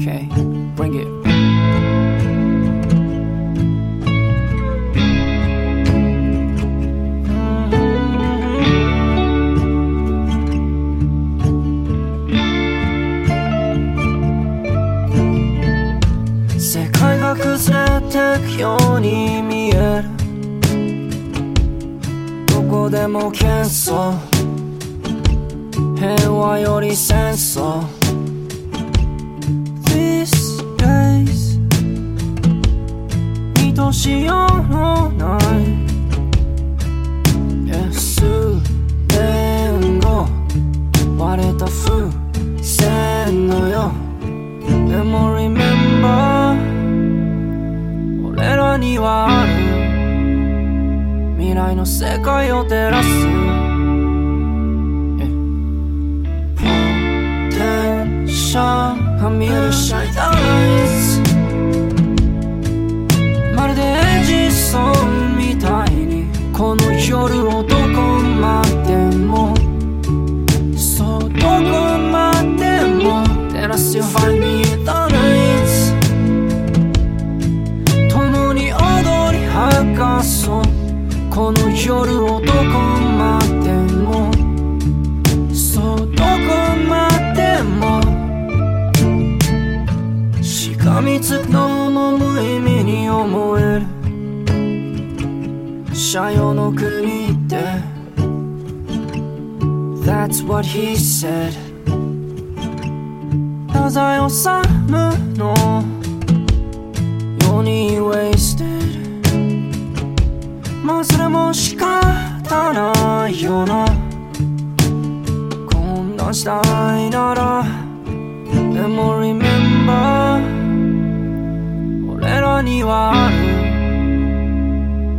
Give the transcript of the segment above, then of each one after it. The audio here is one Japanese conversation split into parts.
Okay, bring it.「世界が崩れてくように見える」「どこでも喧騒」「平和より戦争」にはある未来の世界を照らす。Potential はみるシャイターまるでエジソンみたいにこの夜をどこまでもそうどこまでも。照らすよ Find me そこの夜をどこまでもそうどこまでもしがみつくのも無意味に思える。斜陽の国って That's what he said 太宰治のそれも仕方ないよな。こんな時代ならでも remember 俺らにはある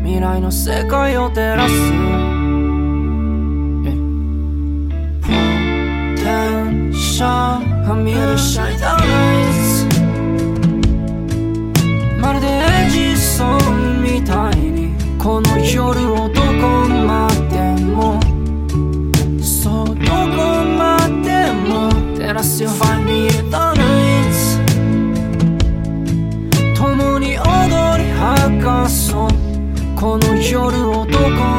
未来の世界を照らす。Potential は見えるシャイターこの夜をどこまでもそうどこまでも照らすよ Find me in the nights 共に踊り明かそう。この夜をどこまでも